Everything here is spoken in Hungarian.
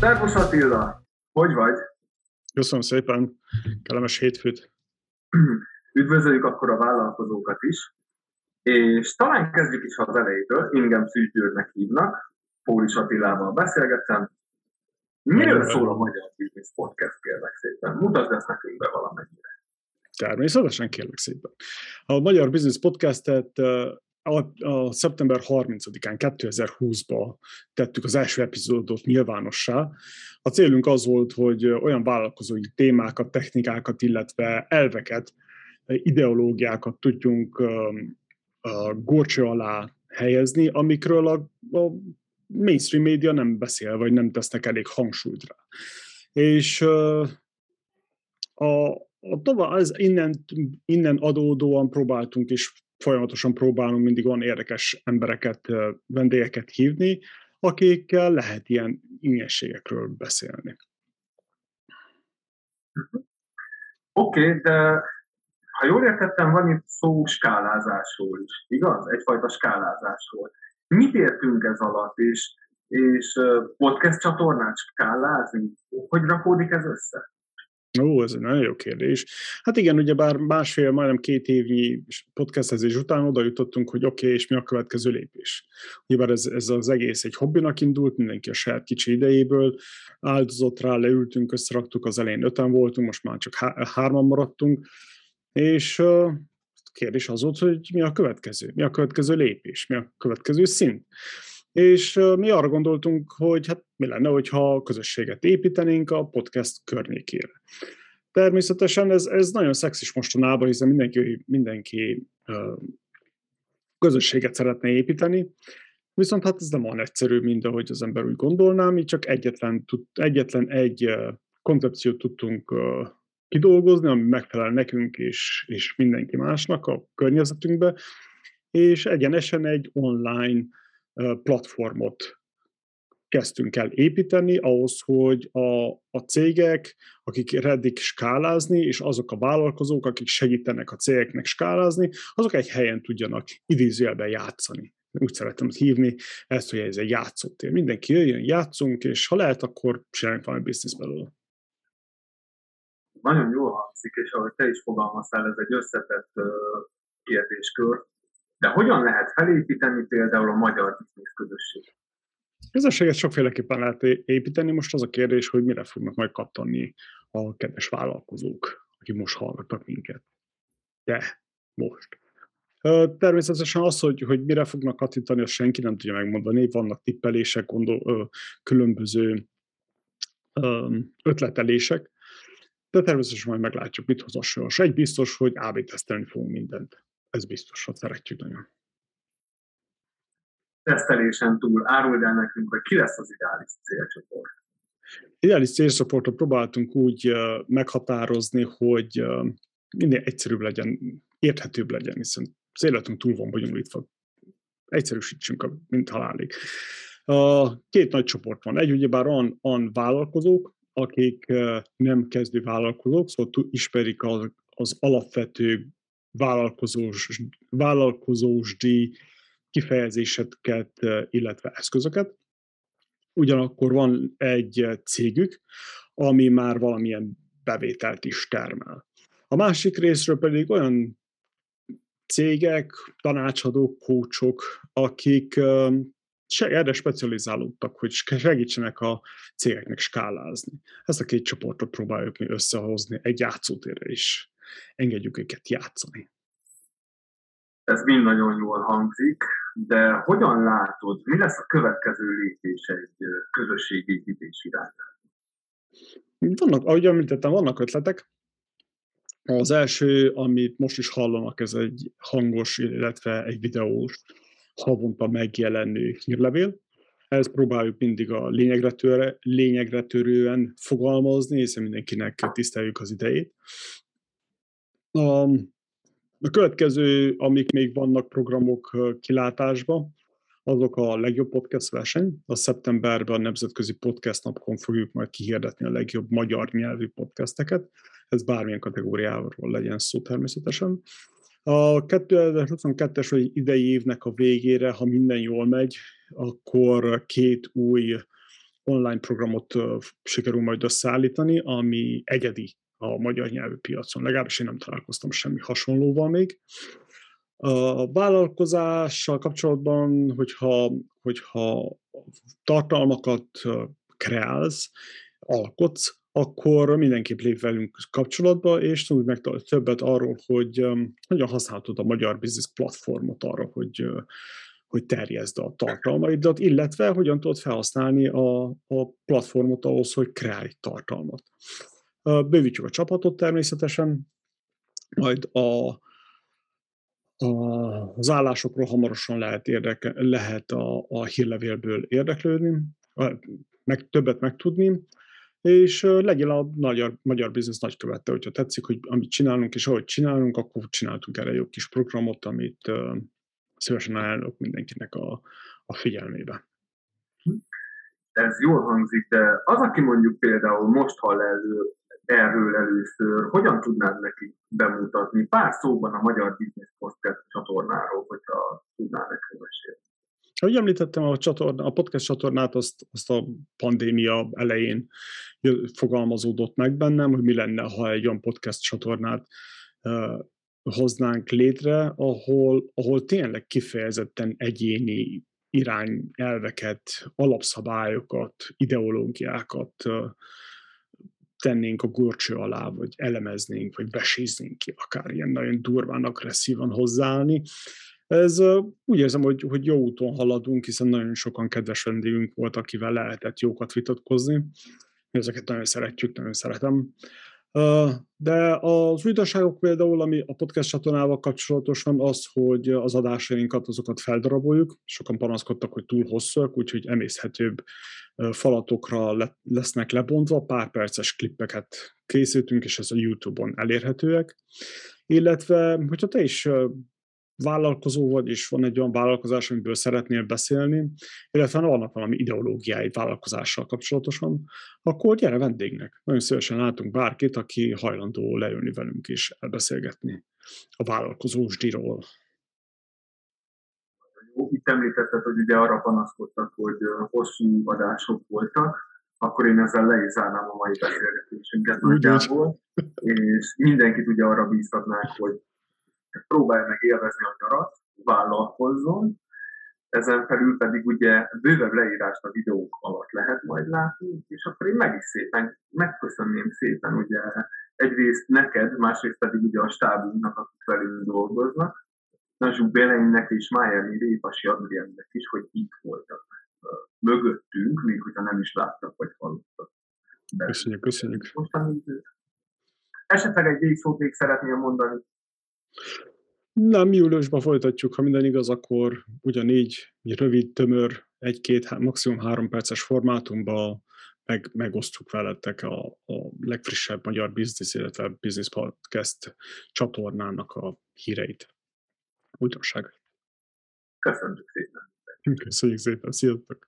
Szervusz Attila! Hogy vagy? Köszönöm szépen, kellemes hétfőt! Üdvözöljük akkor a vállalkozókat is, és talán kezdjük is az elejétől, engem Szűcs hívnak, Pólis Attilával beszélgettem. Miről szól a Magyar Business Podcast, kérlek szépen? Mutasd ezt nekünk be valamennyire. Természetesen, kérlek szépen. A Magyar Business Podcastet a, a szeptember 30-án 2020-ban tettük az első epizódot nyilvánossá. A célunk az volt, hogy olyan vállalkozói témákat, technikákat, illetve elveket, ideológiákat tudjunk górcső alá helyezni, amikről a, a mainstream média nem beszél, vagy nem tesznek elég hangsúlyt rá. És a, a tovább, ez innen, innen adódóan próbáltunk is folyamatosan próbálunk mindig olyan érdekes embereket, vendégeket hívni, akikkel lehet ilyen ingyenségekről beszélni. Oké, okay, de ha jól értettem, van itt szó skálázásról is, igaz? Egyfajta skálázásról. Mit értünk ez alatt, és, és podcast csatornát skálázni? Hogy rakódik ez össze? Ó, ez egy nagyon jó kérdés. Hát igen, ugye bár másfél, majdnem két évnyi podcastezés után oda jutottunk, hogy oké, okay, és mi a következő lépés. Ugyebár ez, ez az egész egy hobbinak indult, mindenki a saját kicsi idejéből áldozott rá, leültünk, összeraktuk, az elején öten voltunk, most már csak há- hárman maradtunk, és a kérdés az volt, hogy mi a következő, mi a következő lépés, mi a következő szint. És mi arra gondoltunk, hogy hát mi lenne, hogyha közösséget építenénk a podcast környékére. Természetesen ez, ez nagyon szexis mostanában, hiszen mindenki, mindenki közösséget szeretne építeni, viszont hát ez nem olyan egyszerű, mint ahogy az ember úgy gondolná, mi csak egyetlen, egyetlen egy koncepciót tudtunk kidolgozni, ami megfelel nekünk és, és mindenki másnak a környezetünkbe, és egyenesen egy online platformot kezdtünk el építeni ahhoz, hogy a, a cégek, akik reddik skálázni, és azok a vállalkozók, akik segítenek a cégeknek skálázni, azok egy helyen tudjanak idézőjelben játszani. Úgy szeretem hívni ezt, hogy ez egy játszótér. Mindenki jöjjön, játszunk, és ha lehet, akkor csináljunk valami biznisz belőle. Nagyon jól hangzik, és ahogy te is fogalmaztál, ez egy összetett kérdéskör, de hogyan lehet felépíteni például a magyar biznisz közösség? Közösséget sokféleképpen lehet építeni, most az a kérdés, hogy mire fognak majd kaptani a kedves vállalkozók, akik most hallgatnak minket. De most. Természetesen az, hogy, hogy mire fognak kattintani, azt senki nem tudja megmondani. Vannak tippelések, gondol, különböző ötletelések, de természetesen majd meglátjuk, mit hoz a sors. Egy biztos, hogy AB tesztelni fogunk mindent. Ez biztos, hogy szeretjük nagyon. Tesztelésen túl áruld el nekünk, hogy ki lesz az ideális célcsoport. Ideális célcsoportot próbáltunk úgy meghatározni, hogy minél egyszerűbb legyen, érthetőbb legyen, hiszen az életünk túl van bonyolítva. Egyszerűsítsünk, mint halálig. Két nagy csoport van. Egy ugyebár olyan, olyan vállalkozók, akik nem kezdő vállalkozók, szóval ismerik az, az alapvető vállalkozós, vállalkozósdi kifejezéseket, illetve eszközöket. Ugyanakkor van egy cégük, ami már valamilyen bevételt is termel. A másik részről pedig olyan cégek, tanácsadók, kócsok, akik erre specializálódtak, hogy segítsenek a cégeknek skálázni. Ezt a két csoportot próbáljuk mi összehozni egy játszótérre is engedjük őket játszani. Ez mind nagyon jól hangzik, de hogyan látod, mi lesz a következő lépés egy közösségépítés irányába? Vannak, ahogy említettem, vannak ötletek. Az első, amit most is hallanak, ez egy hangos, illetve egy videós, havonta megjelenő hírlevél. Ezt próbáljuk mindig a lényegre, törre, lényegre törően fogalmazni, hiszen mindenkinek tiszteljük az idejét. A, következő, amik még vannak programok kilátásba, azok a legjobb podcast verseny. A szeptemberben a Nemzetközi Podcast Napokon fogjuk majd kihirdetni a legjobb magyar nyelvű podcasteket. Ez bármilyen kategóriáról legyen szó természetesen. A 2022-es vagy idei évnek a végére, ha minden jól megy, akkor két új online programot sikerül majd összeállítani, ami egyedi a magyar nyelvű piacon. Legalábbis én nem találkoztam semmi hasonlóval még. A vállalkozással kapcsolatban, hogyha, hogyha tartalmakat kreálsz, alkotsz, akkor mindenképp lép velünk kapcsolatba, és tudj meg többet arról, hogy hogyan használhatod a Magyar Business platformot arra, hogy, hogy terjezd a tartalmaidat, illetve hogyan tudod felhasználni a, a platformot ahhoz, hogy kreálj tartalmat. Bővítjük a csapatot természetesen, majd a, a, az állásokról hamarosan lehet, érdeke, lehet a, a hírlevélből érdeklődni, meg többet megtudni, és legyél a magyar, magyar biznisz nagykövette, hogyha tetszik, hogy amit csinálunk, és ahogy csinálunk, akkor csináltunk erre jó kis programot, amit szívesen ajánlok mindenkinek a, a figyelmébe. Ez jól hangzik, de az, aki mondjuk például most hall elő, erről először, hogyan tudnád neki bemutatni pár szóban a Magyar Business Podcast csatornáról, hogyha tudnál nekünk mesélni? Ahogy említettem, a, csatorna, a podcast csatornát azt, azt a pandémia elején fogalmazódott meg bennem, hogy mi lenne, ha egy olyan podcast csatornát uh, hoznánk létre, ahol, ahol tényleg kifejezetten egyéni irányelveket, alapszabályokat, ideológiákat uh, tennénk a gurcső alá, vagy elemeznénk, vagy besíznénk ki, akár ilyen nagyon durván, agresszívan hozzáállni. Ez úgy érzem, hogy, hogy jó úton haladunk, hiszen nagyon sokan kedves vendégünk volt, akivel lehetett jókat vitatkozni. Ezeket nagyon szeretjük, nagyon szeretem. De az újdonságok például, ami a podcast csatornával kapcsolatosan az, hogy az adásainkat, azokat feldaraboljuk. Sokan panaszkodtak, hogy túl hosszúak, úgyhogy emészhetőbb falatokra lesznek lebontva, pár perces klippeket készítünk, és ez a YouTube-on elérhetőek. Illetve, hogyha te is vállalkozó vagy, és van egy olyan vállalkozás, amiből szeretnél beszélni, illetve vannak valami ideológiái vállalkozással kapcsolatosan, akkor gyere vendégnek. Nagyon szívesen látunk bárkit, aki hajlandó leülni velünk és elbeszélgetni a vállalkozósdiról. Itt említetted, hogy ugye arra panaszkodtak, hogy hosszú adások voltak, akkor én ezzel le is zárnám a mai beszélgetésünket nagyjából, és mindenkit ugye arra bíztatnánk, hogy próbálj meg élvezni a nyarat, vállalkozzon, ezen felül pedig ugye bővebb leírást a videók alatt lehet majd látni, és akkor én meg is szépen, megköszönném szépen ugye egyrészt neked, másrészt pedig ugye a stábunknak, akik velünk dolgoznak, Nazsuk Béleinek és Májemi Répasi Adriennek is, hogy itt voltak mögöttünk, még hogyha nem is láttak vagy hallottak. Köszönjük, köszönjük. Mostani Esetleg egy végszót még szeretném mondani nem, júliusban folytatjuk, ha minden igaz, akkor ugyanígy rövid, tömör, egy-két, maximum három perces formátumban meg, megosztjuk veletek a, a legfrissebb magyar business, illetve business podcast csatornának a híreit. Újdonság. Köszönjük szépen. Köszönjük szépen, sziasztok!